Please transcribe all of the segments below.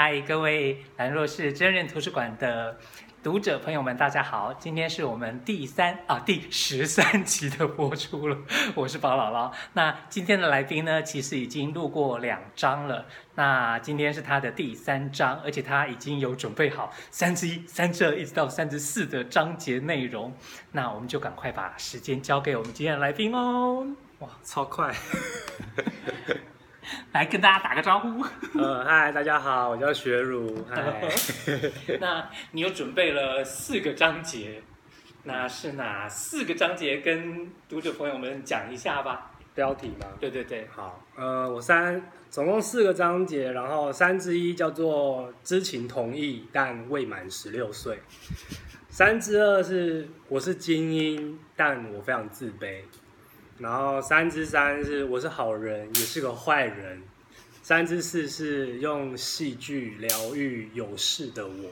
嗨，各位兰若市真人图书馆的读者朋友们，大家好！今天是我们第三啊第十三集的播出了，我是宝姥姥。那今天的来宾呢，其实已经录过两章了。那今天是他的第三章，而且他已经有准备好三之一、三之二一直到三之四的章节内容。那我们就赶快把时间交给我们今天的来宾哦。哇，超快！来跟大家打个招呼。呃，嗨，大家好，我叫学儒。嗨。那你又准备了四个章节，那是哪四个章节？跟读者朋友们讲一下吧。标题吗？对对对，好。呃，我三总共四个章节，然后三之一叫做知情同意，但未满十六岁。三之二是我是精英，但我非常自卑。然后三之三是我是好人，也是个坏人。三之四是用戏剧疗愈有事的我。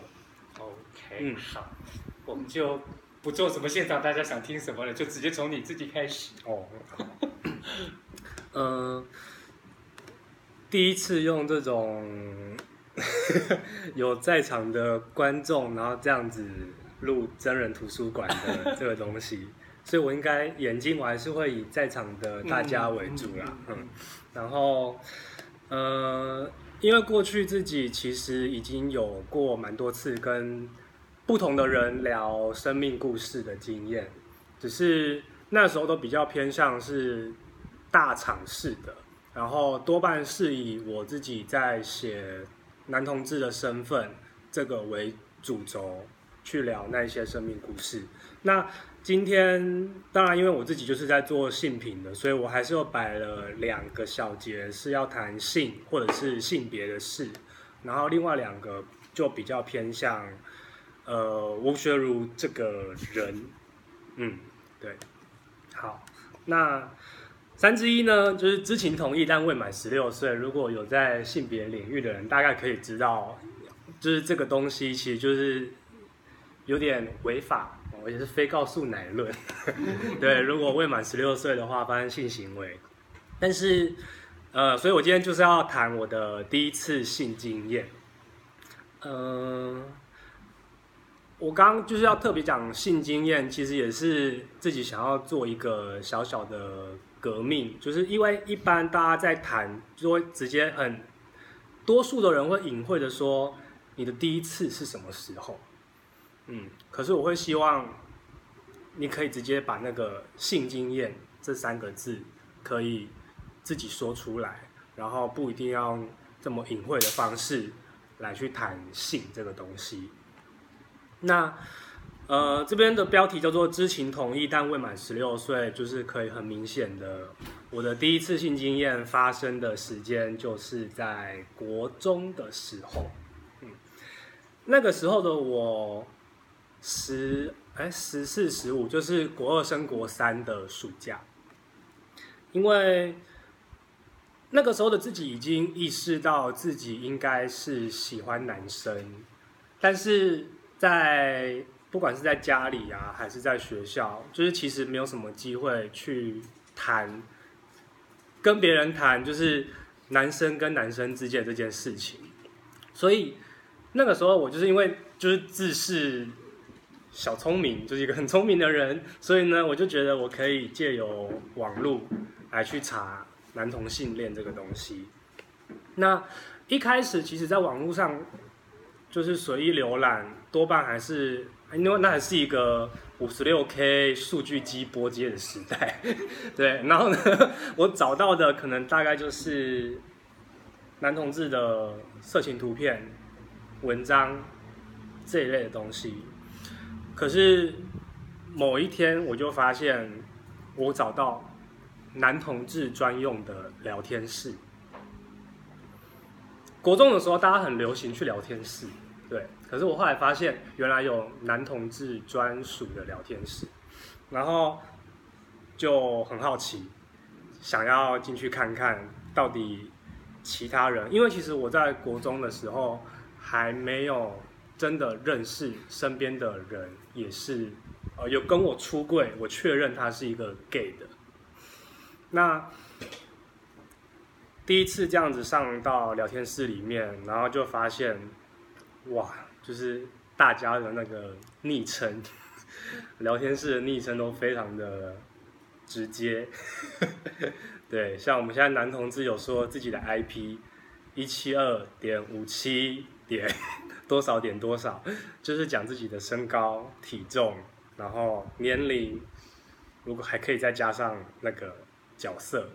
OK，嗯，好，我们就不做什么现场，大家想听什么了，就直接从你自己开始。哦，嗯、呃，第一次用这种 有在场的观众，然后这样子录真人图书馆的这个东西。所以，我应该眼睛我还是会以在场的大家为主啦，嗯，嗯，然后，呃，因为过去自己其实已经有过蛮多次跟不同的人聊生命故事的经验，只是那时候都比较偏向是大场式的，然后多半是以我自己在写男同志的身份这个为主轴去聊那些生命故事，那。今天当然，因为我自己就是在做性平的，所以我还是有摆了两个小节是要谈性或者是性别的事，然后另外两个就比较偏向呃吴学儒这个人，嗯，对，好，那三之一呢，就是知情同意但未满十六岁，如果有在性别领域的人，大概可以知道，就是这个东西其实就是有点违法。而且是非告诉乃论，对，如果未满十六岁的话，发生性行为。但是，呃，所以我今天就是要谈我的第一次性经验。嗯、我刚刚就是要特别讲性经验，其实也是自己想要做一个小小的革命，就是因为一般大家在谈，就会直接很多数的人会隐晦的说，你的第一次是什么时候？嗯，可是我会希望，你可以直接把那个性经验这三个字可以自己说出来，然后不一定要这么隐晦的方式来去谈性这个东西。那呃，这边的标题叫做“知情同意但未满十六岁”，就是可以很明显的，我的第一次性经验发生的时间就是在国中的时候。嗯，那个时候的我。十哎，十四十五，就是国二升国三的暑假，因为那个时候的自己已经意识到自己应该是喜欢男生，但是在不管是在家里啊，还是在学校，就是其实没有什么机会去谈，跟别人谈，就是男生跟男生之间这件事情，所以那个时候我就是因为就是自视。小聪明就是一个很聪明的人，所以呢，我就觉得我可以借由网络来去查男同性恋这个东西。那一开始，其实在网络上就是随意浏览，多半还是因为那还是一个五十六 K 数据机拨接的时代，对。然后呢，我找到的可能大概就是男同志的色情图片、文章这一类的东西。可是某一天，我就发现我找到男同志专用的聊天室。国中的时候，大家很流行去聊天室，对。可是我后来发现，原来有男同志专属的聊天室，然后就很好奇，想要进去看看到底其他人。因为其实我在国中的时候还没有。真的认识身边的人也是，呃，有跟我出柜，我确认他是一个 gay 的。那第一次这样子上到聊天室里面，然后就发现，哇，就是大家的那个昵称，聊天室的昵称都非常的直接。对，像我们现在男同志有说自己的 IP，一七二点五七点 多少点多少，就是讲自己的身高、体重，然后年龄，如果还可以再加上那个角色，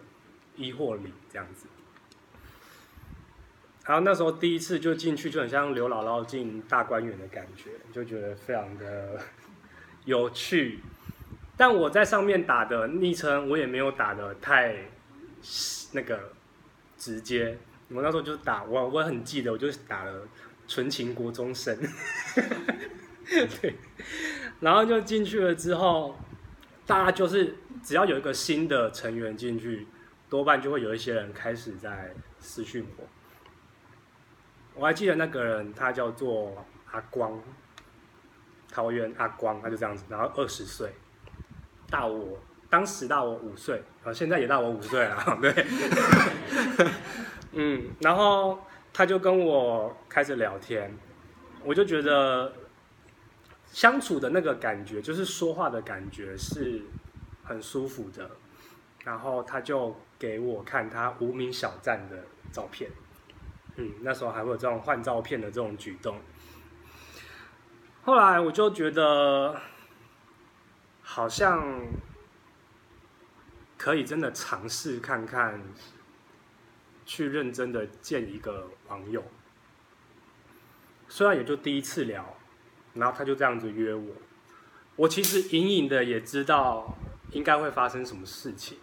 一或零这样子。然后那时候第一次就进去，就很像刘姥姥进大观园的感觉，就觉得非常的 有趣。但我在上面打的昵称，我也没有打的太那个直接。我那时候就打我，我很记得，我就打了纯情国中生。对，然后就进去了之后，大家就是只要有一个新的成员进去，多半就会有一些人开始在私讯我。我还记得那个人，他叫做阿光，桃园阿光，他就这样子，然后二十岁，大我，当时大我五岁，啊，现在也大我五岁了，对，嗯，然后他就跟我开始聊天，我就觉得相处的那个感觉，就是说话的感觉是很舒服的，然后他就给我看他无名小站的照片。嗯，那时候还会有这种换照片的这种举动。后来我就觉得，好像可以真的尝试看看，去认真的见一个网友。虽然也就第一次聊，然后他就这样子约我，我其实隐隐的也知道应该会发生什么事情。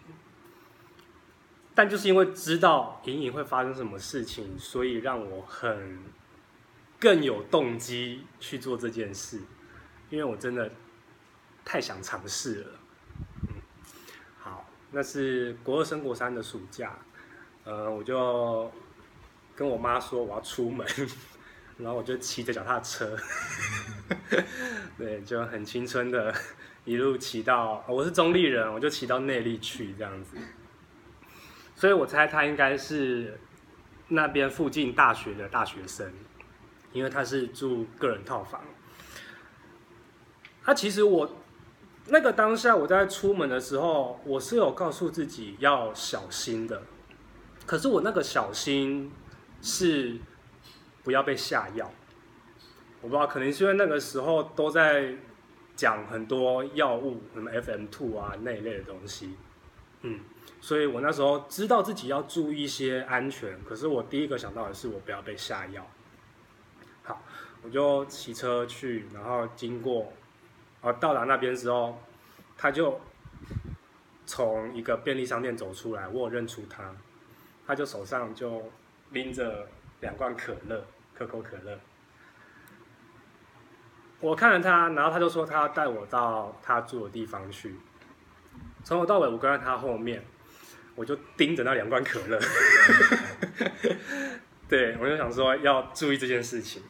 但就是因为知道隐隐会发生什么事情，所以让我很更有动机去做这件事，因为我真的太想尝试了。好，那是国二升国三的暑假，呃，我就跟我妈说我要出门，然后我就骑着脚踏车，对，就很青春的一路骑到，我是中立人，我就骑到内力去这样子。所以我猜他应该是那边附近大学的大学生，因为他是住个人套房。他其实我那个当下我在出门的时候，我是有告诉自己要小心的。可是我那个小心是不要被下药。我不知道，可能是因为那个时候都在讲很多药物，什么 FM two 啊那一类的东西，嗯。所以我那时候知道自己要注意一些安全，可是我第一个想到的是我不要被下药。好，我就骑车去，然后经过，啊，到达那边之后，他就从一个便利商店走出来，我有认出他，他就手上就拎着两罐可乐，可口可乐。我看了他，然后他就说他要带我到他住的地方去，从头到尾我跟在他后面。我就盯着那两罐可乐，对，我就想说要注意这件事情，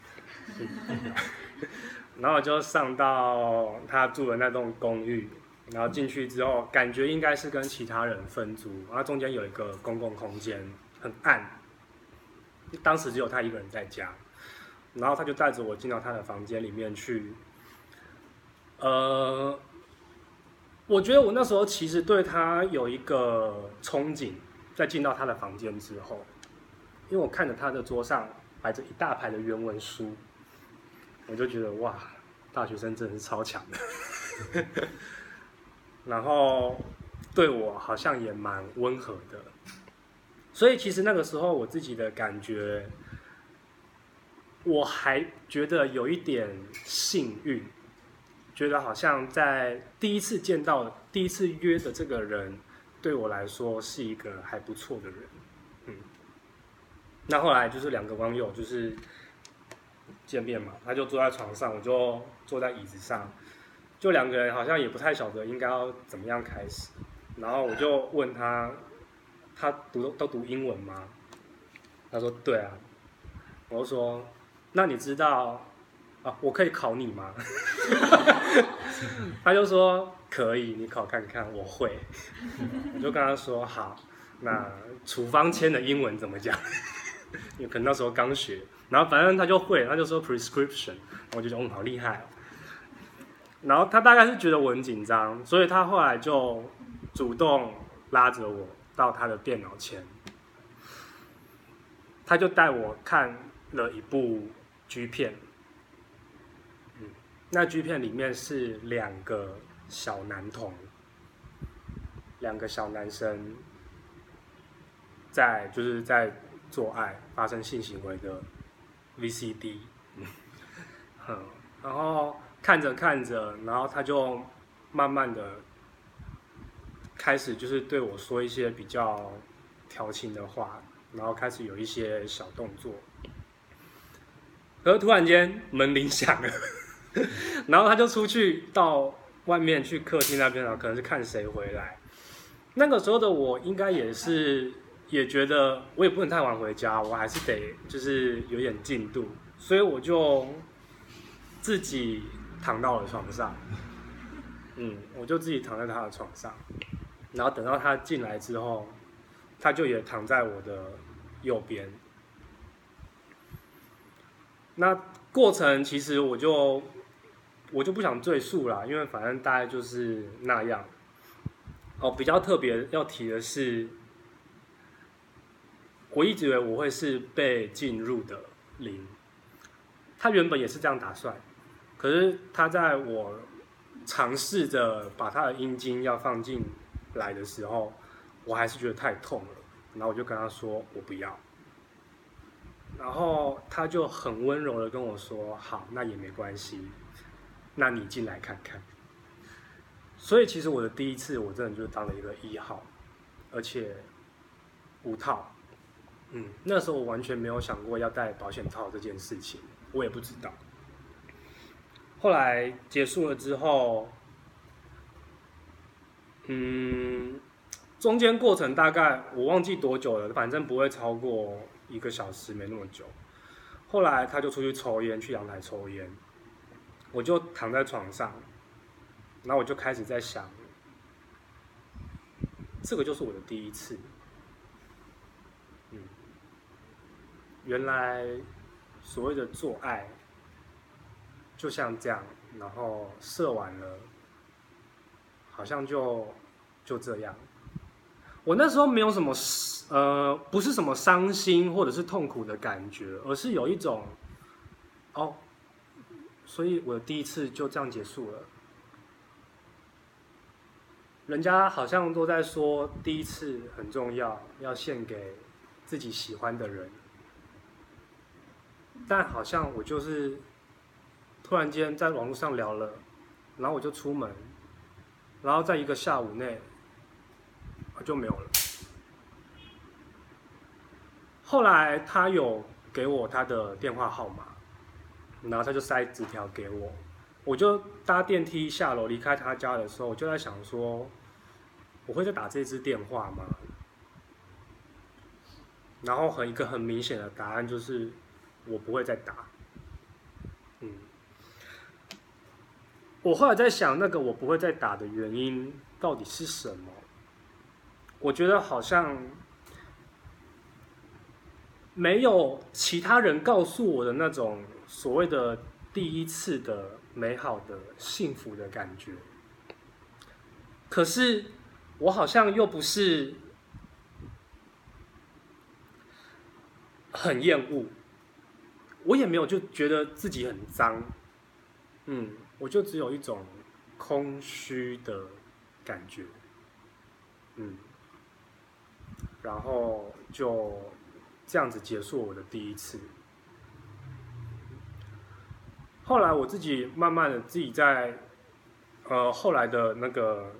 然后我就上到他住的那栋公寓，然后进去之后，感觉应该是跟其他人分租，然后中间有一个公共空间，很暗，当时只有他一个人在家，然后他就带着我进到他的房间里面去，呃。我觉得我那时候其实对他有一个憧憬，在进到他的房间之后，因为我看着他的桌上摆着一大排的原文书，我就觉得哇，大学生真的是超强的，然后对我好像也蛮温和的，所以其实那个时候我自己的感觉，我还觉得有一点幸运。觉得好像在第一次见到、第一次约的这个人，对我来说是一个还不错的人。嗯，那后来就是两个网友就是见面嘛，他就坐在床上，我就坐在椅子上，就两个人好像也不太晓得应该要怎么样开始。然后我就问他，他读都读英文吗？他说对啊。我就说，那你知道？啊，我可以考你吗？他就说可以，你考看看，我会。我就跟他说好，那处方签的英文怎么讲？因为可能那时候刚学，然后反正他就会，他就说 prescription，我就觉得嗯，好厉害哦。然后他大概是觉得我很紧张，所以他后来就主动拉着我到他的电脑前，他就带我看了一部 G 片，嗯，那 G 片里面是两个小男童，两个小男生在就是在做爱发生性行为的 VCD，嗯，然后。看着看着，然后他就慢慢的开始就是对我说一些比较调情的话，然后开始有一些小动作。可是突然间门铃响了，然后他就出去到外面去客厅那边了，可能是看谁回来。那个时候的我应该也是也觉得我也不能太晚回家，我还是得就是有点进度，所以我就自己。躺到了床上，嗯，我就自己躺在他的床上，然后等到他进来之后，他就也躺在我的右边。那过程其实我就我就不想赘述啦，因为反正大概就是那样。哦，比较特别要提的是，我一直以为我会是被进入的灵，他原本也是这样打算。可是他在我尝试着把他的阴茎要放进来的时候，我还是觉得太痛了，然后我就跟他说我不要，然后他就很温柔的跟我说好，那也没关系，那你进来看看。所以其实我的第一次我真的就当了一个一号，而且无套，嗯，那时候我完全没有想过要戴保险套这件事情，我也不知道。后来结束了之后，嗯，中间过程大概我忘记多久了，反正不会超过一个小时，没那么久。后来他就出去抽烟，去阳台抽烟，我就躺在床上，然后我就开始在想，这个就是我的第一次。嗯，原来所谓的做爱。就像这样，然后射完了，好像就就这样。我那时候没有什么，呃，不是什么伤心或者是痛苦的感觉，而是有一种，哦，所以我第一次就这样结束了。人家好像都在说第一次很重要，要献给自己喜欢的人，但好像我就是。突然间在网络上聊了，然后我就出门，然后在一个下午内就没有了。后来他有给我他的电话号码，然后他就塞纸条给我，我就搭电梯下楼离开他家的时候，我就在想说，我会再打这支电话吗？然后很一个很明显的答案就是，我不会再打。我后来在想，那个我不会再打的原因到底是什么？我觉得好像没有其他人告诉我的那种所谓的第一次的美好的幸福的感觉。可是我好像又不是很厌恶，我也没有就觉得自己很脏，嗯。我就只有一种空虚的感觉，嗯，然后就这样子结束我的第一次。后来我自己慢慢的自己在，呃，后来的那个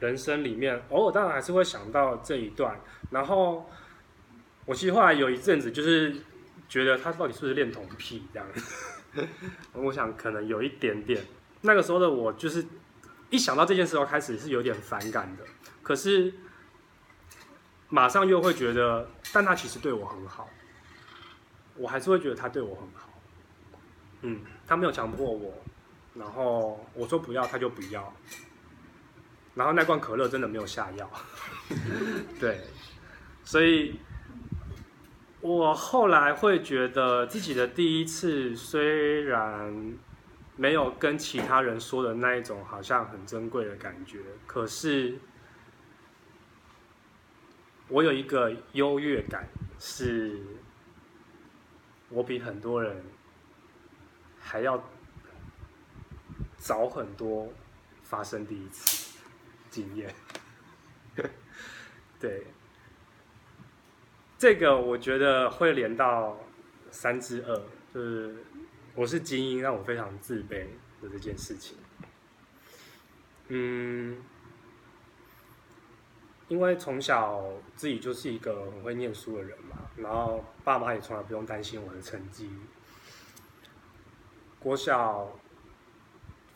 人生里面，偶尔当然还是会想到这一段。然后我其实后来有一阵子就是觉得他到底是不是恋童癖这样。我想可能有一点点，那个时候的我就是一想到这件事，我开始是有点反感的。可是马上又会觉得，但他其实对我很好，我还是会觉得他对我很好。嗯，他没有强迫我，然后我说不要他就不要，然后那罐可乐真的没有下药。对，所以，我后来会觉得自己的第一次虽然没有跟其他人说的那一种好像很珍贵的感觉，可是我有一个优越感，是我比很多人还要早很多发生第一次经验。对。这个我觉得会连到三之二，就是我是精英，让我非常自卑的这件事情。嗯，因为从小自己就是一个很会念书的人嘛，然后爸妈也从来不用担心我的成绩。国小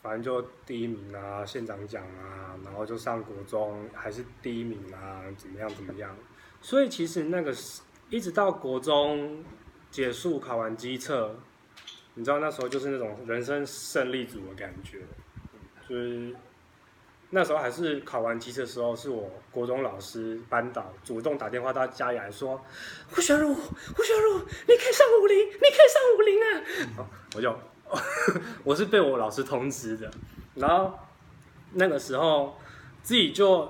反正就第一名啊，县长奖啊，然后就上国中还是第一名啊，怎么样怎么样。所以其实那个一直到国中结束考完机测，你知道那时候就是那种人生胜利组的感觉，就是那时候还是考完机测的时候，是我国中老师班导主动打电话到家里来说：“胡小儒，胡小儒，你可以上武陵，你可以上武陵啊！”我就 我是被我老师通知的，然后那个时候自己就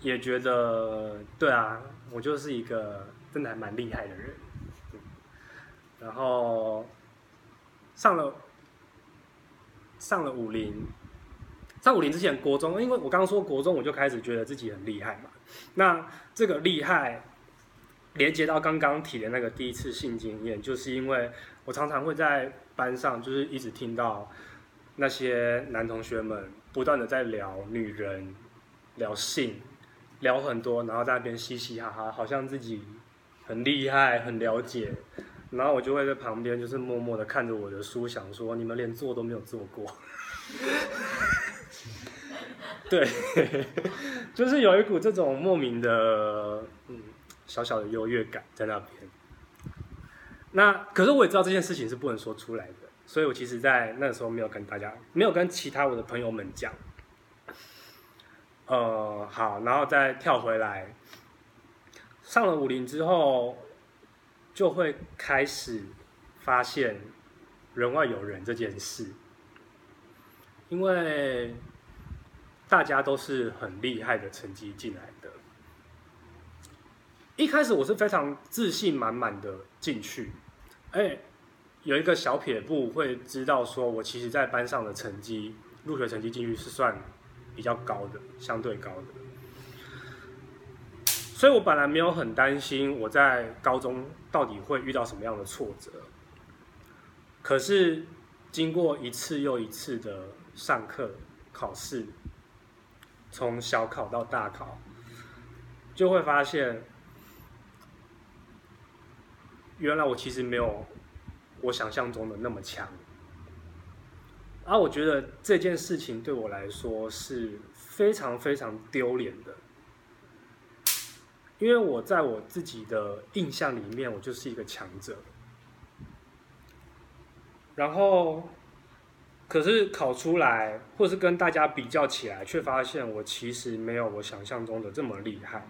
也觉得对啊。我就是一个真的还蛮厉害的人，然后上了上了武林，上武林之前国中，因为我刚刚说国中我就开始觉得自己很厉害嘛，那这个厉害连接到刚刚提的那个第一次性经验，就是因为我常常会在班上就是一直听到那些男同学们不断的在聊女人，聊性。聊很多，然后在那边嘻嘻哈哈，好像自己很厉害、很了解。然后我就会在旁边，就是默默的看着我的书，想说：你们连做都没有做过。对，就是有一股这种莫名的、嗯、小小的优越感在那边。那可是我也知道这件事情是不能说出来的，所以我其实，在那个时候没有跟大家，没有跟其他我的朋友们讲。呃，好，然后再跳回来，上了武陵之后，就会开始发现人外有人这件事，因为大家都是很厉害的成绩进来的。一开始我是非常自信满满的进去，哎，有一个小撇步会知道说，我其实在班上的成绩，入学成绩进去是算。比较高的，相对高的，所以我本来没有很担心我在高中到底会遇到什么样的挫折。可是经过一次又一次的上课、考试，从小考到大考，就会发现，原来我其实没有我想象中的那么强。啊，我觉得这件事情对我来说是非常非常丢脸的，因为我在我自己的印象里面，我就是一个强者。然后，可是考出来，或是跟大家比较起来，却发现我其实没有我想象中的这么厉害。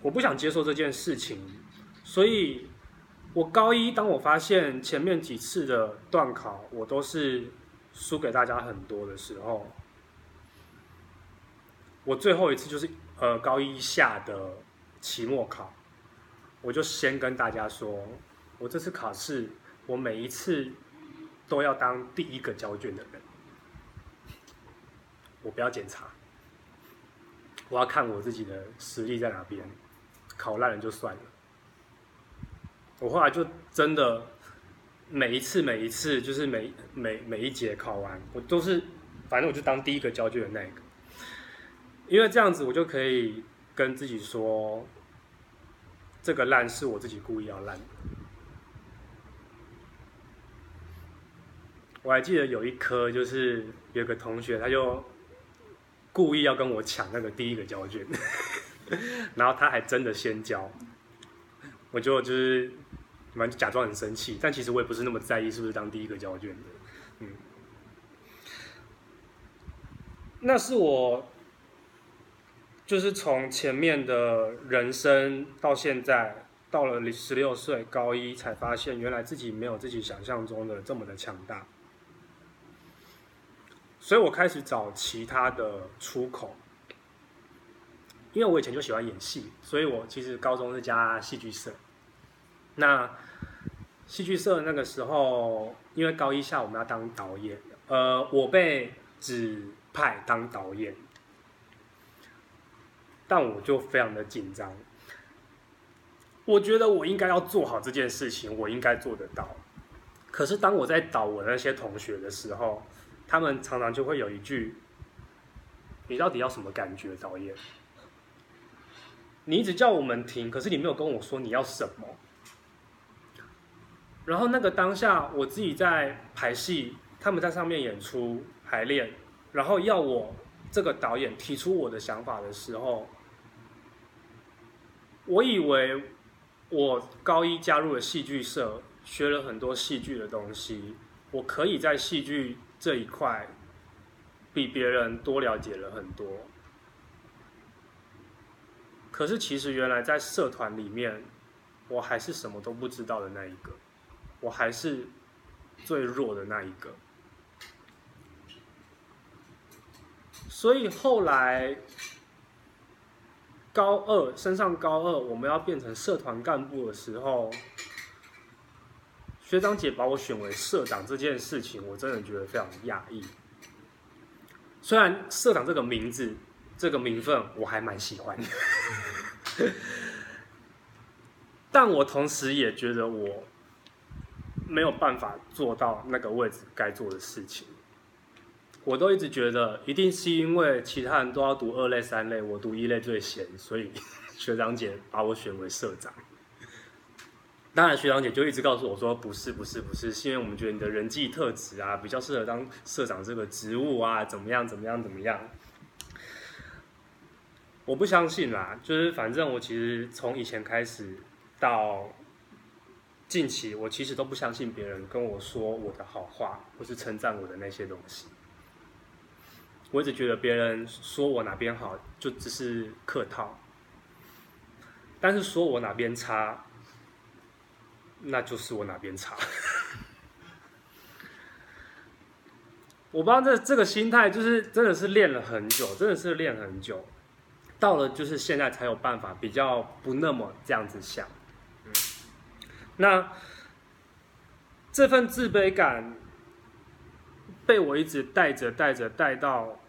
我不想接受这件事情，所以。我高一，当我发现前面几次的段考我都是输给大家很多的时候，我最后一次就是呃高一下的期末考，我就先跟大家说，我这次考试我每一次都要当第一个交卷的人，我不要检查，我要看我自己的实力在哪边，考烂了就算了。我后来就真的每一次每一次，就是每每每一节考完，我都是反正我就当第一个交卷的那个，因为这样子我就可以跟自己说，这个烂是我自己故意要烂的。我还记得有一科，就是有个同学他就故意要跟我抢那个第一个交卷，然后他还真的先交。我就就是，蛮假装很生气，但其实我也不是那么在意是不是当第一个交卷的，嗯，那是我就是从前面的人生到现在，到了十六岁高一，才发现原来自己没有自己想象中的这么的强大。所以我开始找其他的出口，因为我以前就喜欢演戏，所以我其实高中是加戏剧社。那戏剧社那个时候，因为高一下我们要当导演，呃，我被指派当导演。但我就非常的紧张，我觉得我应该要做好这件事情，我应该做得到。可是当我在导我那些同学的时候，他们常常就会有一句：“你到底要什么感觉，导演？你一直叫我们停，可是你没有跟我说你要什么。”然后那个当下，我自己在排戏，他们在上面演出排练，然后要我这个导演提出我的想法的时候。我以为我高一加入了戏剧社，学了很多戏剧的东西，我可以在戏剧这一块比别人多了解了很多。可是其实原来在社团里面，我还是什么都不知道的那一个，我还是最弱的那一个。所以后来。高二升上高二，我们要变成社团干部的时候，学长姐把我选为社长这件事情，我真的觉得非常讶异。虽然社长这个名字、这个名分我还蛮喜欢的，但我同时也觉得我没有办法做到那个位置该做的事情。我都一直觉得，一定是因为其他人都要读二类、三类，我读一类最闲，所以学长姐把我选为社长。当然，学长姐就一直告诉我说，不是，不是，不是，是因为我们觉得你的人际特质啊，比较适合当社长这个职务啊，怎么样，怎么样，怎么样。我不相信啦，就是反正我其实从以前开始到近期，我其实都不相信别人跟我说我的好话，或是称赞我的那些东西。我一直觉得别人说我哪边好，就只是客套；但是说我哪边差，那就是我哪边差。我不知道这这个心态，就是真的是练了很久，真的是练很久，到了就是现在才有办法比较不那么这样子想。那这份自卑感。被我一直带着带着带到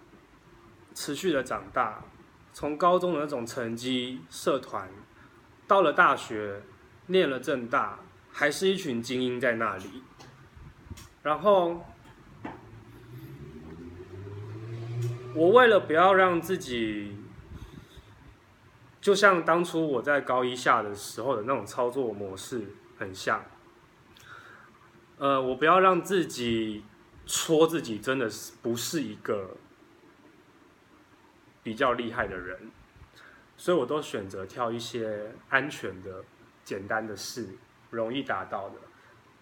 持续的长大，从高中的那种成绩、社团，到了大学，念了政大，还是一群精英在那里。然后，我为了不要让自己，就像当初我在高一下的时候的那种操作模式很像，呃，我不要让自己。戳自己真的是不是一个比较厉害的人，所以我都选择挑一些安全的、简单的事，容易达到的，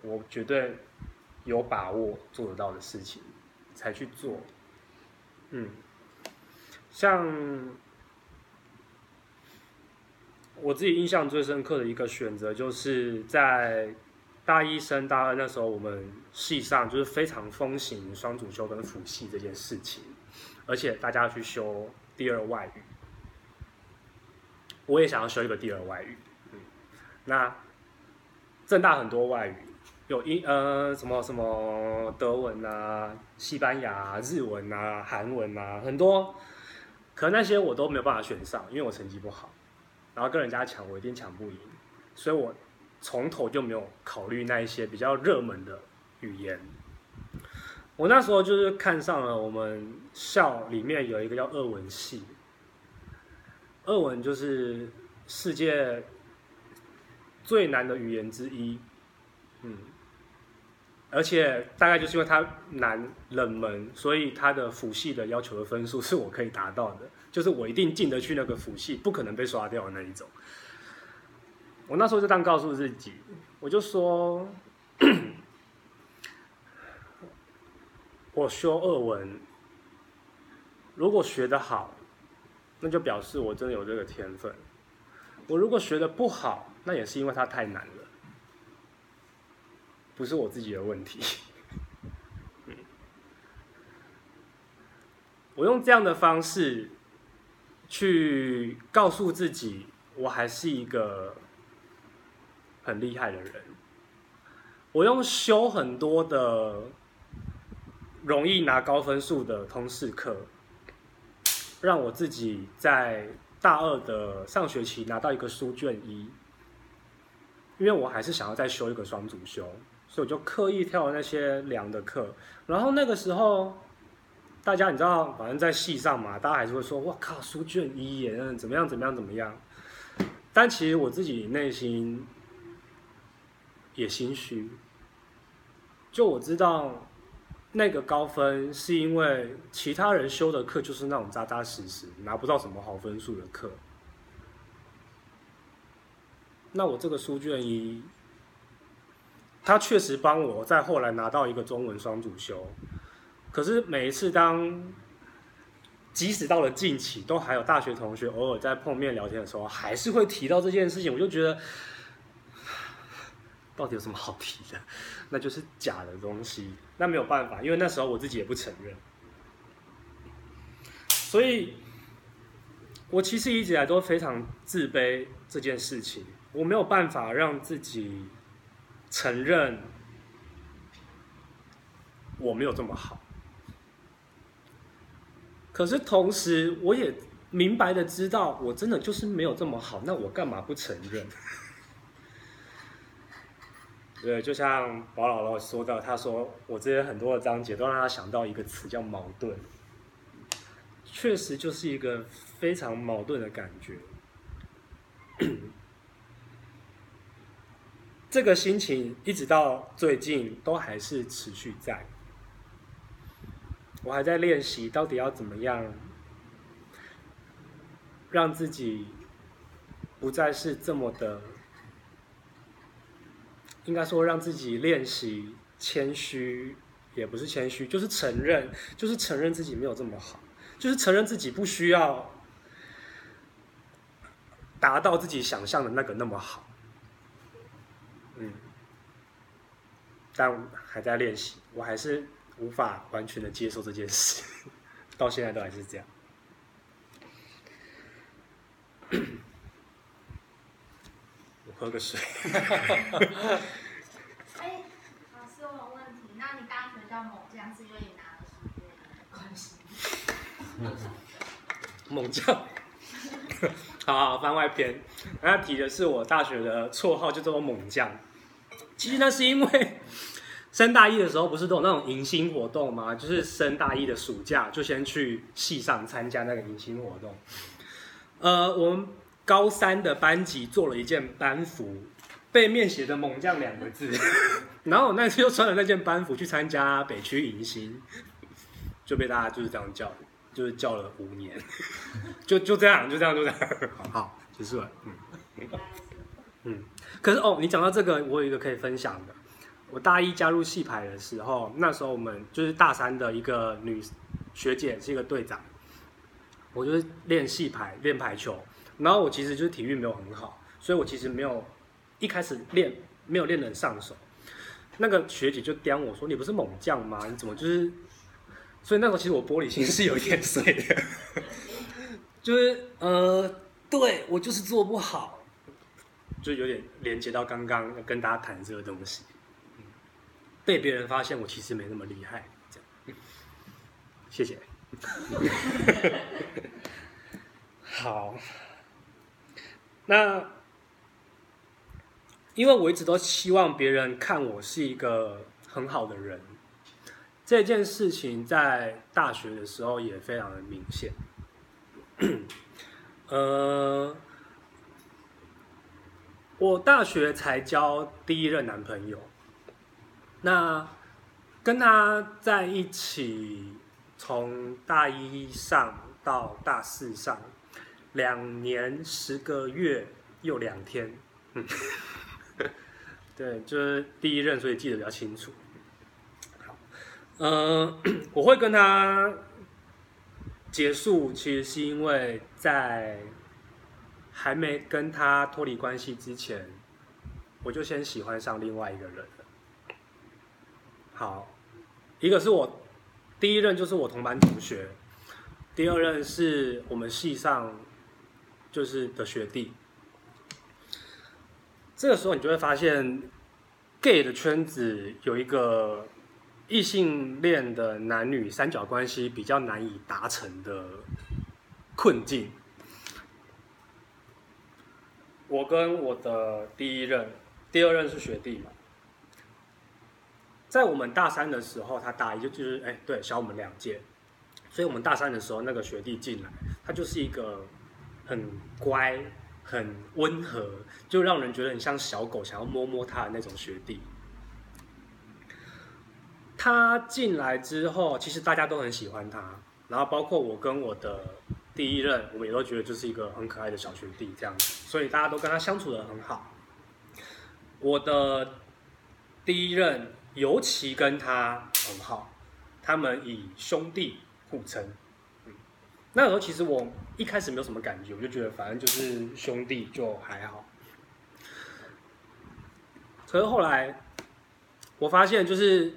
我绝对有把握做得到的事情才去做。嗯，像我自己印象最深刻的一个选择，就是在。大一升大二那时候，我们系上就是非常风行双主修跟辅系这件事情，而且大家要去修第二外语，我也想要修一个第二外语。嗯，那政大很多外语，有英呃什么什么德文啊、西班牙、日文啊、韩文啊，很多，可那些我都没有办法选上，因为我成绩不好，然后跟人家抢，我一定抢不赢，所以我。从头就没有考虑那一些比较热门的语言。我那时候就是看上了我们校里面有一个叫俄文系，俄文就是世界最难的语言之一，嗯，而且大概就是因为它难冷门，所以它的辅系的要求的分数是我可以达到的，就是我一定进得去那个辅系，不可能被刷掉的那一种。我那时候就这样告诉自己，我就说，我修俄文，如果学得好，那就表示我真的有这个天分。我如果学得不好，那也是因为它太难了，不是我自己的问题。嗯，我用这样的方式去告诉自己，我还是一个很厉害的人。我用修很多的容易拿高分数的通识课，让我自己在大二的上学期拿到一个书卷一，因为我还是想要再修一个双主修，所以我就刻意挑了那些凉的课。然后那个时候，大家你知道，反正在系上嘛，大家还是会说：“哇靠，书卷一耶，怎么样怎么样怎么样。”但其实我自己内心也心虚。就我知道，那个高分是因为其他人修的课就是那种扎扎实实拿不到什么好分数的课。那我这个书卷一，他确实帮我在后来拿到一个中文双主修。可是每一次当，即使到了近期，都还有大学同学偶尔在碰面聊天的时候，还是会提到这件事情，我就觉得。到底有什么好提的？那就是假的东西。那没有办法，因为那时候我自己也不承认。所以，我其实一直以来都非常自卑这件事情。我没有办法让自己承认我没有这么好。可是同时，我也明白的知道，我真的就是没有这么好。那我干嘛不承认？对，就像宝姥姥说到，他说我这些很多的章节都让他想到一个词叫矛盾，确实就是一个非常矛盾的感觉。这个心情一直到最近都还是持续在，我还在练习到底要怎么样让自己不再是这么的。应该说，让自己练习谦虚，也不是谦虚，就是承认，就是承认自己没有这么好，就是承认自己不需要达到自己想象的那个那么好。嗯，但还在练习，我还是无法完全的接受这件事，到现在都还是这样。我喝个水。哎，老师，我有问题。那你大学叫猛将，是因为你拿了书卷的关系？猛将。好好，番外篇。他提的是我大学的绰号，就叫做猛将。其实那是因为升大一的时候，不是都有那种迎新活动吗？就是升大一的暑假，就先去系上参加那个迎新活动。呃，我们。高三的班级做了一件班服，背面写着“猛将”两个字，然后我那次又穿了那件班服去参加北区迎新，就被大家就是这样叫，就是叫了五年，就就这样，就这样，就这样，好，结束了。嗯，嗯，可是哦，你讲到这个，我有一个可以分享的。我大一加入系排的时候，那时候我们就是大三的一个女学姐是一个队长，我就是练系排，练排球。然后我其实就是体育没有很好，所以我其实没有一开始练没有练得很上手。那个学姐就刁我说：“你不是猛将吗？你怎么就是……”所以那时候其实我玻璃心是有一点碎的，就是呃，对我就是做不好，就有点连接到刚刚跟大家谈这个东西，被别人发现我其实没那么厉害，这样。谢谢。好。那，因为我一直都希望别人看我是一个很好的人，这件事情在大学的时候也非常的明显。呃，我大学才交第一任男朋友，那跟他在一起，从大一上到大四上。两年十个月又两天，嗯，对，就是第一任，所以记得比较清楚。好，呃，我会跟他结束，其实是因为在还没跟他脱离关系之前，我就先喜欢上另外一个人了。好，一个是我第一任就是我同班同学，第二任是我们系上就是的学弟。这个时候你就会发现，gay 的圈子有一个异性恋的男女三角关系比较难以达成的困境。我跟我的第一任、第二任是学弟嘛。在我们大三的时候，他大一就就是哎，对，小我们两届，所以我们大三的时候，那个学弟进来，他就是一个很乖、很温和，就让人觉得很像小狗想要摸摸他的那种学弟。他进来之后，其实大家都很喜欢他，然后包括我跟我的第一任，我们也都觉得就是一个很可爱的小学弟这样子，所以大家都跟他相处得很好。我的第一任。尤其跟他很好，他们以兄弟互称。那时候其实我一开始没有什么感觉，我就觉得反正就是兄弟就还好。可是后来我发现，就是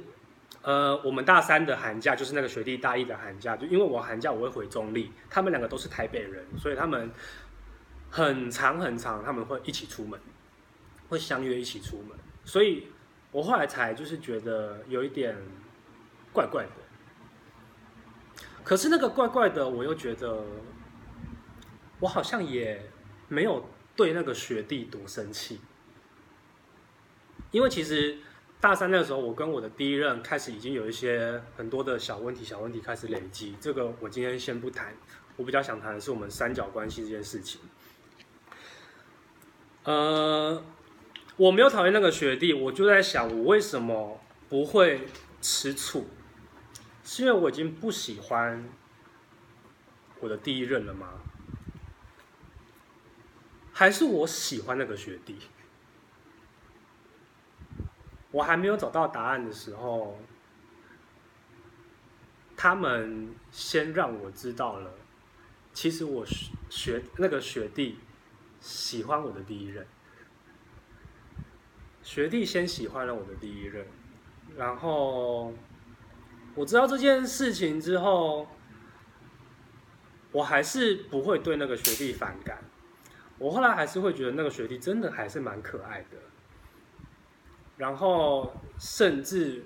呃，我们大三的寒假，就是那个学弟大一的寒假，就因为我寒假我会回中坜，他们两个都是台北人，所以他们很长很长，他们会一起出门，会相约一起出门，所以。我后来才就是觉得有一点怪怪的，可是那个怪怪的，我又觉得我好像也没有对那个学弟多生气，因为其实大三那时候，我跟我的第一任开始已经有一些很多的小问题、小问题开始累积，这个我今天先不谈，我比较想谈的是我们三角关系这件事情，呃。我没有讨厌那个学弟，我就在想，我为什么不会吃醋？是因为我已经不喜欢我的第一任了吗？还是我喜欢那个学弟？我还没有找到答案的时候，他们先让我知道了，其实我学那个学弟喜欢我的第一任。学弟先喜欢了我的第一任，然后我知道这件事情之后，我还是不会对那个学弟反感。我后来还是会觉得那个学弟真的还是蛮可爱的，然后甚至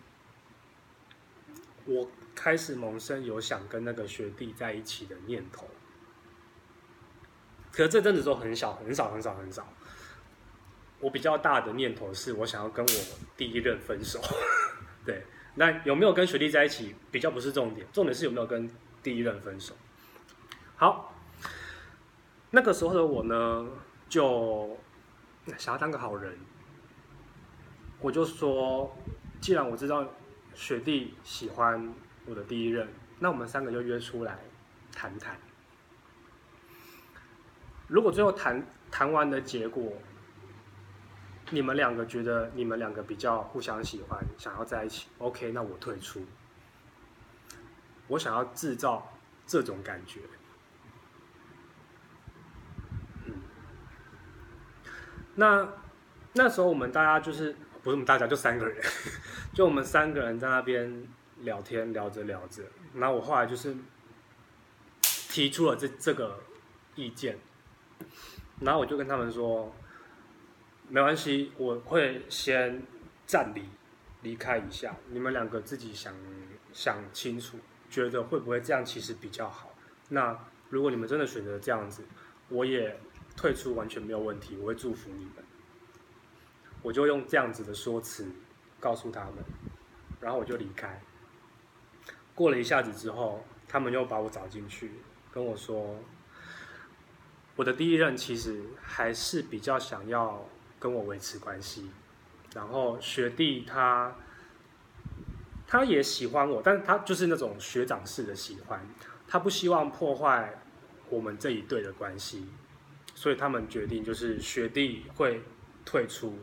我开始萌生有想跟那个学弟在一起的念头。可这阵子都很小，很少，很少，很少。我比较大的念头是我想要跟我第一任分手，对，那有没有跟学弟在一起比较不是重点，重点是有没有跟第一任分手。好，那个时候的我呢，就想要当个好人，我就说，既然我知道学弟喜欢我的第一任，那我们三个就约出来谈谈。如果最后谈谈完的结果，你们两个觉得你们两个比较互相喜欢，想要在一起，OK，那我退出。我想要制造这种感觉。嗯，那那时候我们大家就是不是我们大家就三个人，就我们三个人在那边聊天，聊着聊着，那我后来就是提出了这这个意见，然后我就跟他们说。没关系，我会先暂离，离开一下。你们两个自己想想清楚，觉得会不会这样其实比较好。那如果你们真的选择这样子，我也退出完全没有问题，我会祝福你们。我就用这样子的说辞告诉他们，然后我就离开。过了一下子之后，他们又把我找进去，跟我说，我的第一任其实还是比较想要。跟我维持关系，然后学弟他他也喜欢我，但是他就是那种学长式的喜欢，他不希望破坏我们这一对的关系，所以他们决定就是学弟会退出，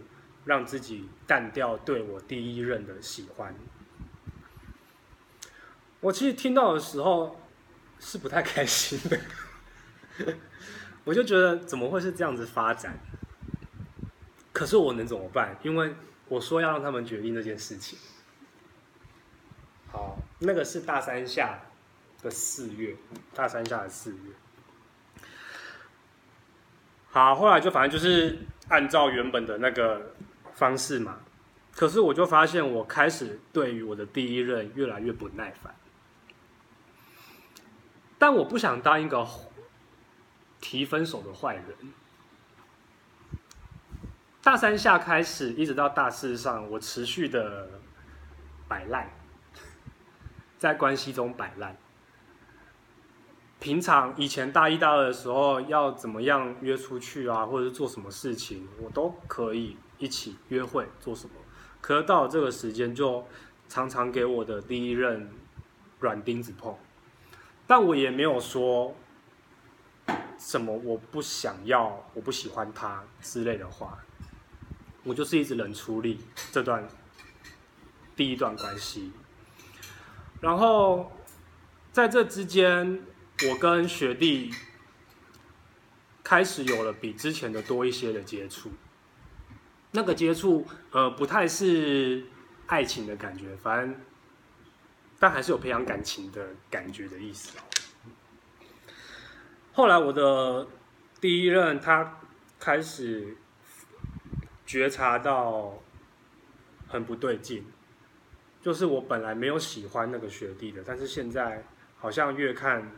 让自己淡掉对我第一任的喜欢。我其实听到的时候，是不太开心的。我就觉得怎么会是这样子发展？可是我能怎么办？因为我说要让他们决定这件事情。好，那个是大三下的四月，大三下的四月。好，后来就反正就是按照原本的那个方式嘛。可是我就发现，我开始对于我的第一任越来越不耐烦。但我不想当一个提分手的坏人。大三下开始，一直到大四上，我持续的摆烂，在关系中摆烂。平常以前大一、大二的时候，要怎么样约出去啊，或者是做什么事情，我都可以一起约会做什么。可是到了这个时间，就常常给我的第一任软钉子碰。但我也没有说什么我不想要、我不喜欢他之类的话。我就是一直冷处理 这段第一段关系。然后在这之间。我跟学弟开始有了比之前的多一些的接触，那个接触呃不太是爱情的感觉，反正但还是有培养感情的感觉的意思。后来我的第一任他开始觉察到很不对劲，就是我本来没有喜欢那个学弟的，但是现在好像越看。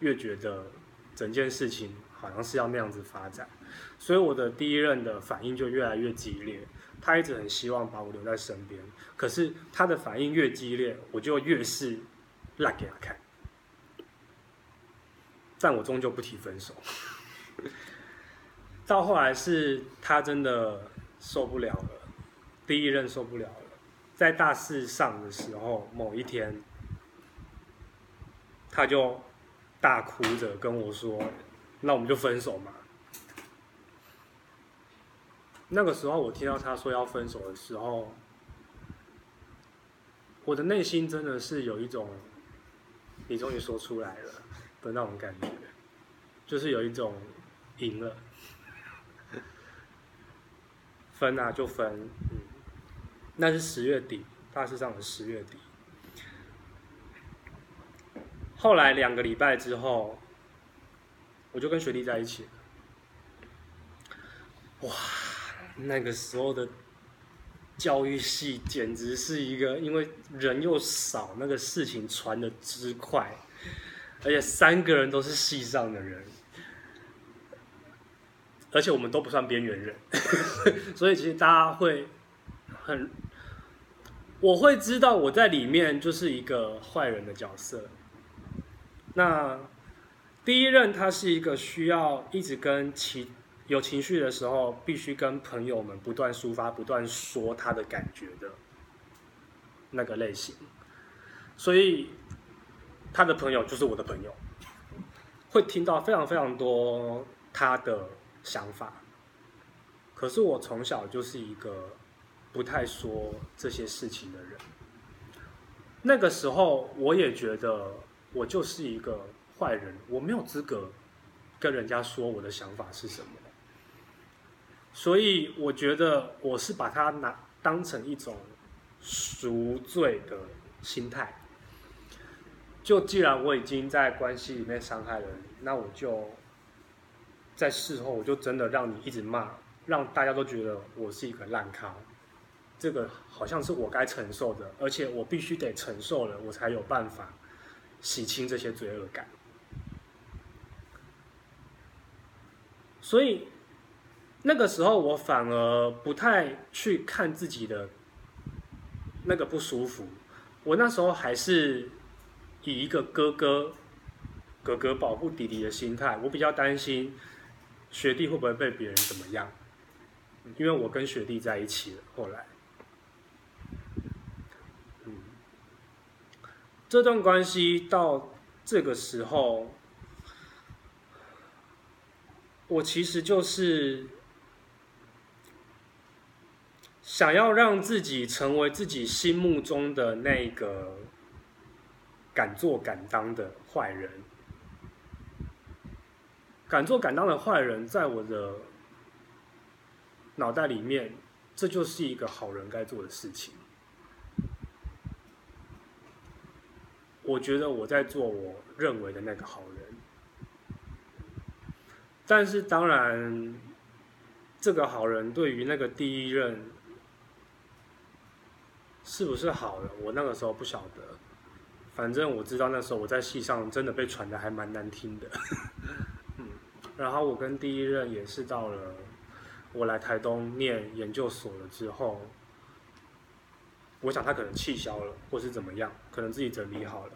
越觉得整件事情好像是要那样子发展，所以我的第一任的反应就越来越激烈。他一直很希望把我留在身边，可是他的反应越激烈，我就越是烂给他看。但我终究不提分手。到后来是他真的受不了了，第一任受不了了，在大四上的时候，某一天，他就。大哭着跟我说：“那我们就分手嘛。”那个时候，我听到他说要分手的时候，我的内心真的是有一种“你终于说出来了”的那种感觉，就是有一种赢了，分啊就分，嗯，那是十月底，大致上的十月底。后来两个礼拜之后，我就跟学弟在一起。哇，那个时候的教育系简直是一个，因为人又少，那个事情传的之快，而且三个人都是系上的人，而且我们都不算边缘人，所以其实大家会很，我会知道我在里面就是一个坏人的角色。那第一任他是一个需要一直跟其有情绪的时候，必须跟朋友们不断抒发、不断说他的感觉的那个类型，所以他的朋友就是我的朋友，会听到非常非常多他的想法。可是我从小就是一个不太说这些事情的人，那个时候我也觉得。我就是一个坏人，我没有资格跟人家说我的想法是什么，所以我觉得我是把它拿当成一种赎罪的心态。就既然我已经在关系里面伤害了你，那我就在事后我就真的让你一直骂，让大家都觉得我是一个烂咖，这个好像是我该承受的，而且我必须得承受了，我才有办法。洗清这些罪恶感，所以那个时候我反而不太去看自己的那个不舒服。我那时候还是以一个哥哥、哥哥保护弟弟的心态，我比较担心学弟会不会被别人怎么样，因为我跟学弟在一起了。后来。这段关系到这个时候，我其实就是想要让自己成为自己心目中的那个敢做敢当的坏人，敢做敢当的坏人，在我的脑袋里面，这就是一个好人该做的事情。我觉得我在做我认为的那个好人，但是当然，这个好人对于那个第一任是不是好的，我那个时候不晓得。反正我知道那时候我在戏上真的被传的还蛮难听的。然后我跟第一任也是到了我来台东念研究所了之后，我想他可能气消了，或是怎么样，可能自己整理好了，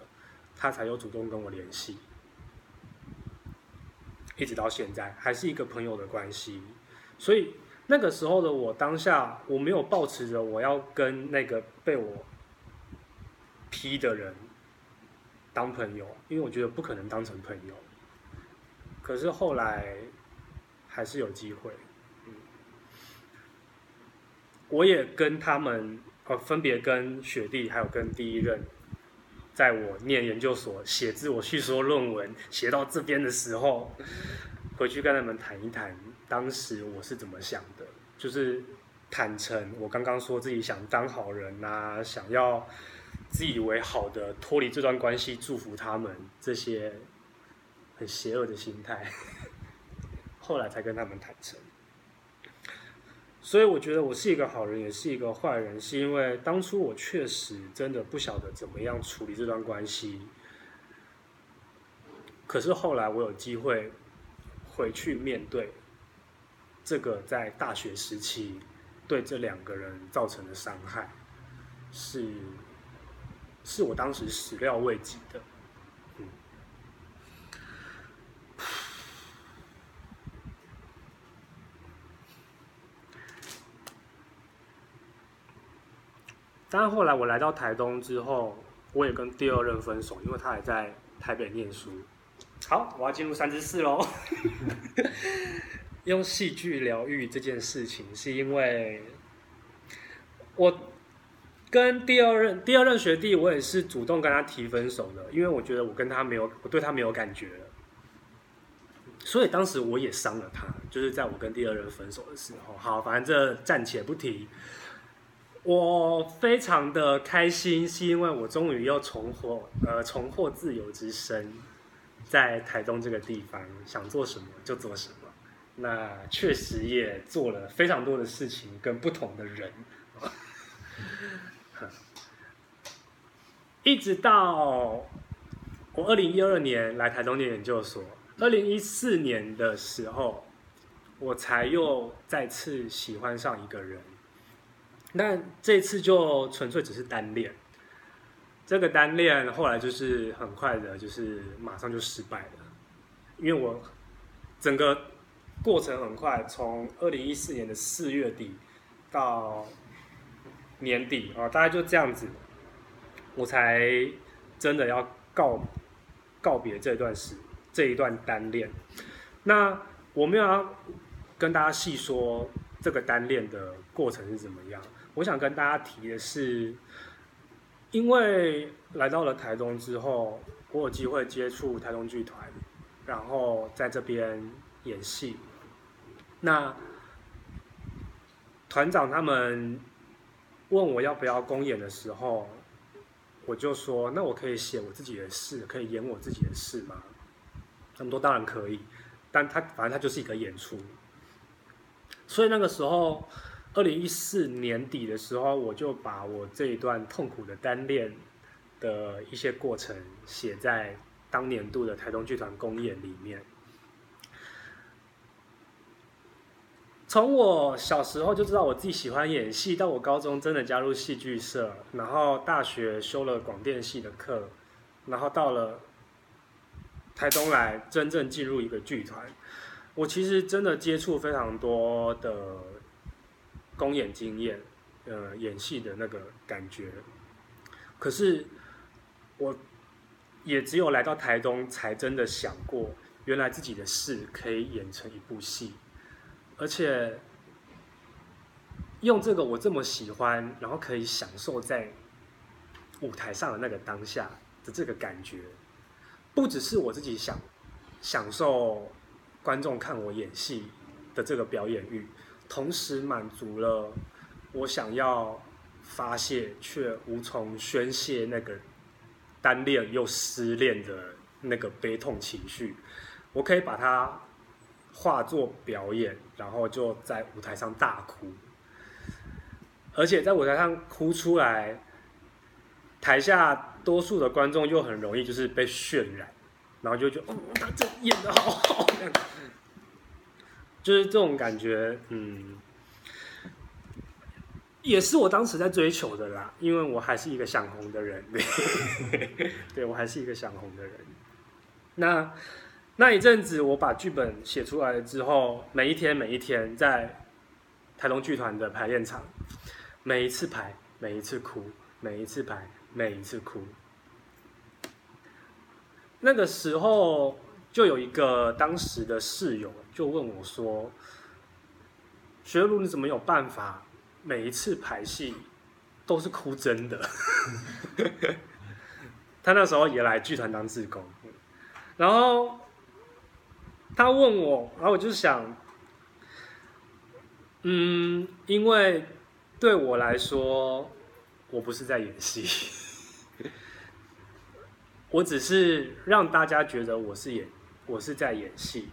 他才有主动跟我联系，一直到现在还是一个朋友的关系。所以那个时候的我当下我没有抱持着我要跟那个被我劈的人当朋友，因为我觉得不可能当成朋友。可是后来还是有机会，嗯，我也跟他们呃分别跟学弟还有跟第一任，在我念研究所写自我叙说论文写到这边的时候，回去跟他们谈一谈当时我是怎么想的，就是坦诚我刚刚说自己想当好人呐，想要自以为好的脱离这段关系，祝福他们这些。很邪恶的心态，后来才跟他们坦诚。所以我觉得我是一个好人，也是一个坏人，是因为当初我确实真的不晓得怎么样处理这段关系。可是后来我有机会回去面对这个在大学时期对这两个人造成的伤害，是是我当时始料未及的。但是后来我来到台东之后，我也跟第二任分手，因为他还在台北念书。好，我要进入三之四喽。用戏剧疗愈这件事情，是因为我跟第二任第二任学弟，我也是主动跟他提分手的，因为我觉得我跟他没有，我对他没有感觉了。所以当时我也伤了他，就是在我跟第二任分手的时候。好，反正这暂且不提。我非常的开心，是因为我终于又重获呃重获自由之身，在台东这个地方，想做什么就做什么。那确实也做了非常多的事情，跟不同的人。一直到我二零一二年来台中念研究所，二零一四年的时候，我才又再次喜欢上一个人。那这次就纯粹只是单恋，这个单恋后来就是很快的，就是马上就失败了，因为我整个过程很快，从二零一四年的四月底到年底啊，大概就这样子，我才真的要告告别这段时这一段单恋。那我没有要跟大家细说这个单恋的过程是怎么样。我想跟大家提的是，因为来到了台东之后，我有机会接触台东剧团，然后在这边演戏。那团长他们问我要不要公演的时候，我就说：“那我可以写我自己的事，可以演我自己的事吗？”他们说：“当然可以。”但他反正他就是一个演出，所以那个时候。二零一四年底的时候，我就把我这一段痛苦的单恋的一些过程写在当年度的台东剧团公演里面。从我小时候就知道我自己喜欢演戏，到我高中真的加入戏剧社，然后大学修了广电系的课，然后到了台东来真正进入一个剧团，我其实真的接触非常多的。公演经验，呃，演戏的那个感觉。可是，我也只有来到台东，才真的想过，原来自己的事可以演成一部戏，而且用这个我这么喜欢，然后可以享受在舞台上的那个当下的这个感觉，不只是我自己想享受观众看我演戏的这个表演欲，同时满足了我想要发泄却无从宣泄那个单恋又失恋的那个悲痛情绪，我可以把它化作表演，然后就在舞台上大哭，而且在舞台上哭出来，台下多数的观众又很容易就是被渲染。然后就觉得，哦，他这演得好好，就是这种感觉，嗯，也是我当时在追求的啦，因为我还是一个想红的人，对，对我还是一个想红的人。那那一阵子，我把剧本写出来了之后，每一天每一天在台东剧团的排练场，每一次排，每一次哭，每一次排，每一次哭。那个时候就有一个当时的室友就问我说：“学儒，你怎么有办法每一次排戏都是哭真的？” 他那时候也来剧团当志工，然后他问我，然后我就想，嗯，因为对我来说，我不是在演戏。我只是让大家觉得我是演，我是在演戏，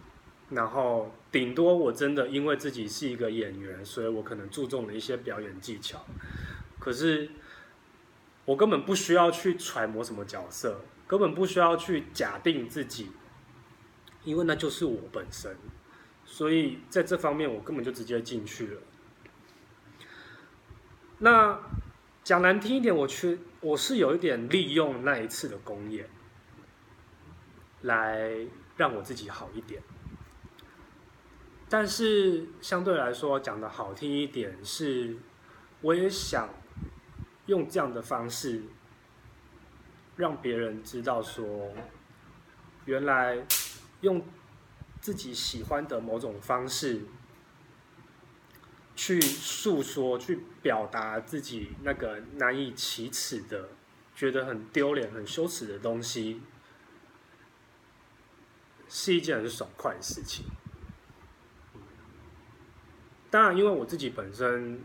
然后顶多我真的因为自己是一个演员，所以我可能注重了一些表演技巧。可是我根本不需要去揣摩什么角色，根本不需要去假定自己，因为那就是我本身。所以在这方面，我根本就直接进去了。那讲难听一点，我去。我是有一点利用那一次的公演，来让我自己好一点。但是相对来说，讲的好听一点是，我也想用这样的方式，让别人知道说，原来用自己喜欢的某种方式。去诉说、去表达自己那个难以启齿的、觉得很丢脸、很羞耻的东西，是一件很爽快的事情。当然，因为我自己本身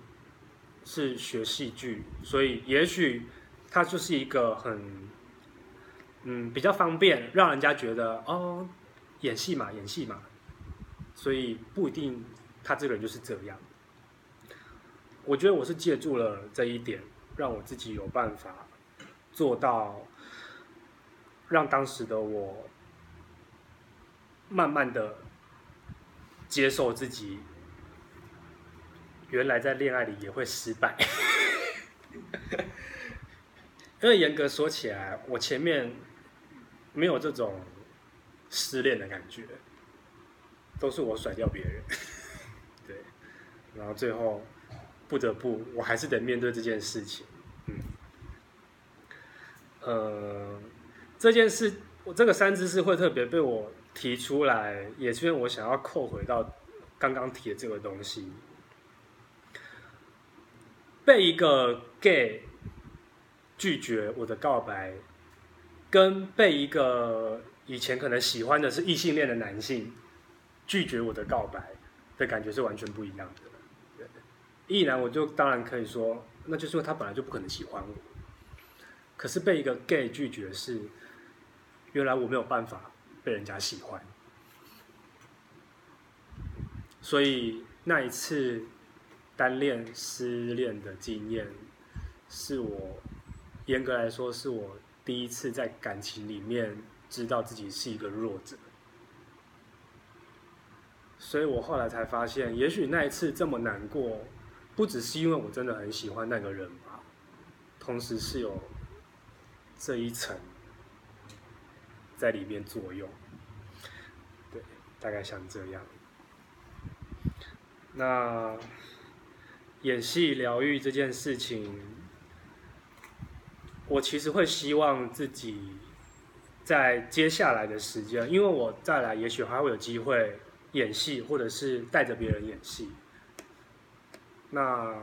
是学戏剧，所以也许它就是一个很，嗯，比较方便，让人家觉得哦，演戏嘛，演戏嘛，所以不一定他这个人就是这样。我觉得我是借助了这一点，让我自己有办法做到，让当时的我慢慢的接受自己，原来在恋爱里也会失败。因为严格说起来，我前面没有这种失恋的感觉，都是我甩掉别人，对，然后最后。不得不，我还是得面对这件事情。嗯，呃，这件事，我这个三姿势会特别被我提出来，也是因为我想要扣回到刚刚提的这个东西。被一个 gay 拒绝我的告白，跟被一个以前可能喜欢的是异性恋的男性拒绝我的告白的感觉是完全不一样的。毅然，我就当然可以说，那就是因为他本来就不可能喜欢我。可是被一个 gay 拒绝是，原来我没有办法被人家喜欢。所以那一次单恋失恋的经验，是我严格来说是我第一次在感情里面知道自己是一个弱者。所以我后来才发现，也许那一次这么难过。不只是因为我真的很喜欢那个人吧，同时是有这一层在里面作用，对，大概像这样。那演戏疗愈这件事情，我其实会希望自己在接下来的时间，因为我再来，也许还会有机会演戏，或者是带着别人演戏。那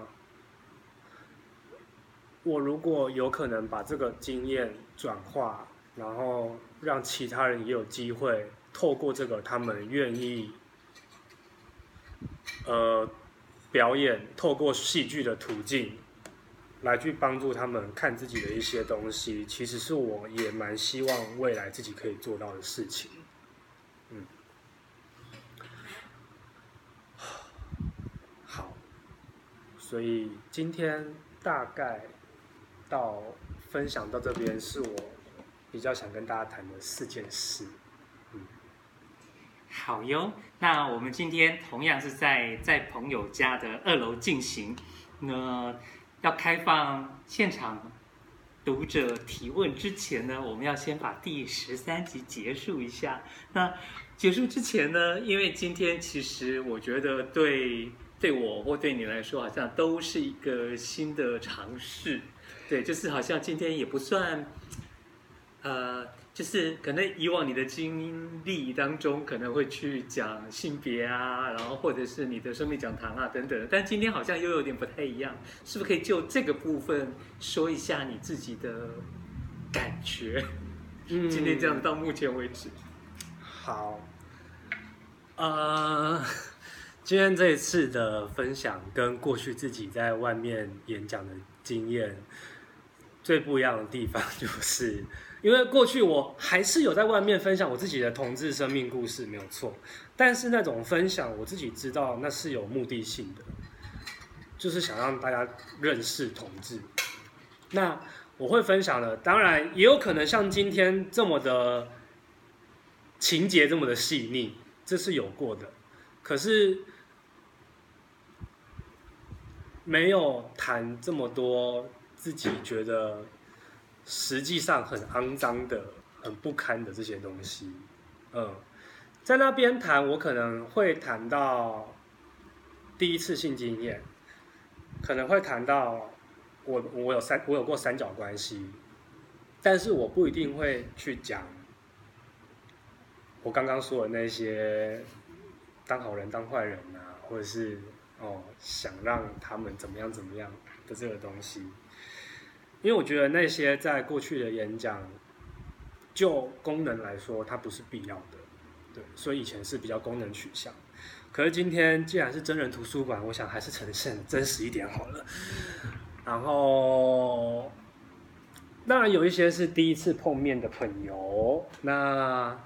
我如果有可能把这个经验转化，然后让其他人也有机会透过这个，他们愿意呃表演，透过戏剧的途径来去帮助他们看自己的一些东西，其实是我也蛮希望未来自己可以做到的事情。嗯，好，所以今天大概到分享到这边，是我比较想跟大家谈的四件事。好哟，那我们今天同样是在在朋友家的二楼进行，那要开放现场读者提问之前呢，我们要先把第十三集结束一下。那结束之前呢，因为今天其实我觉得对对我或对你来说，好像都是一个新的尝试，对，就是好像今天也不算，呃。就是可能以往你的经历当中，可能会去讲性别啊，然后或者是你的生命讲堂啊等等，但今天好像又有点不太一样，是不是可以就这个部分说一下你自己的感觉？嗯，今天这样到目前为止，好，呃，今天这一次的分享跟过去自己在外面演讲的经验最不一样的地方就是。因为过去我还是有在外面分享我自己的同志生命故事，没有错。但是那种分享，我自己知道那是有目的性的，就是想让大家认识同志。那我会分享的，当然也有可能像今天这么的情节这么的细腻，这是有过的。可是没有谈这么多自己觉得。实际上很肮脏的、很不堪的这些东西，嗯，在那边谈，我可能会谈到第一次性经验，可能会谈到我我有三我有过三角关系，但是我不一定会去讲我刚刚说的那些当好人当坏人啊，或者是哦想让他们怎么样怎么样的这个东西。因为我觉得那些在过去的演讲，就功能来说，它不是必要的，对，所以以前是比较功能取向。可是今天既然是真人图书馆，我想还是呈现真实一点好了。然后，当然有一些是第一次碰面的朋友，那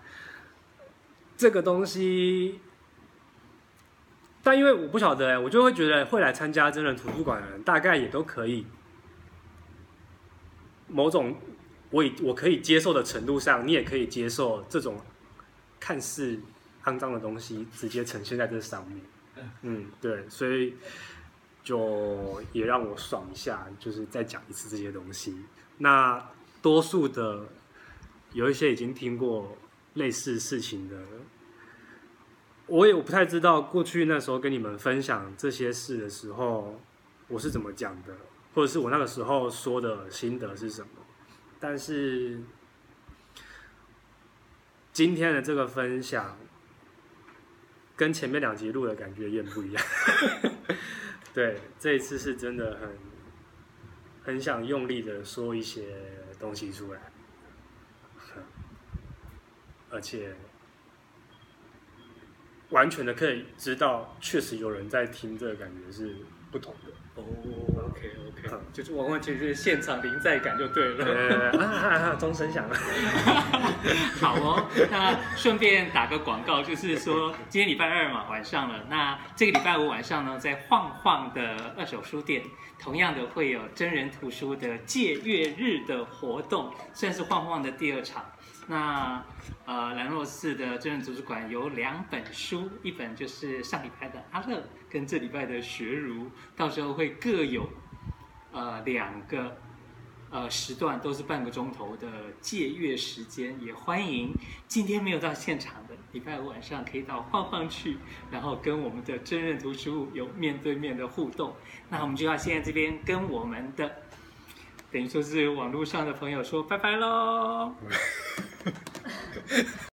这个东西，但因为我不晓得，我就会觉得会来参加真人图书馆的人，大概也都可以。某种我以我可以接受的程度上，你也可以接受这种看似肮脏的东西直接呈现在这上面。嗯，对，所以就也让我爽一下，就是再讲一次这些东西。那多数的有一些已经听过类似事情的，我也我不太知道过去那时候跟你们分享这些事的时候，我是怎么讲的。或者是我那个时候说的心得是什么？但是今天的这个分享跟前面两集录的感觉也不一样。对，这一次是真的很很想用力的说一些东西出来，而且完全的可以知道，确实有人在听，这个感觉是不同的。哦、oh，OK OK，、嗯、就是完完全全现场临在感就对了。呃、啊啊啊！钟声响了。好哦，那顺便打个广告，就是说今天礼拜二嘛，晚上了。那这个礼拜五晚上呢，在晃晃的二手书店，同样的会有真人图书的借阅日的活动，算是晃晃的第二场。那呃，兰若寺的真人图书馆有两本书，一本就是上礼拜的阿乐，跟这礼拜的学儒，到时候会各有呃两个呃时段，都是半个钟头的借阅时间，也欢迎今天没有到现场的，礼拜五晚上可以到晃晃去，然后跟我们的真人图书有面对面的互动。那我们就要现在这边跟我们的。等于说是网络上的朋友说拜拜喽。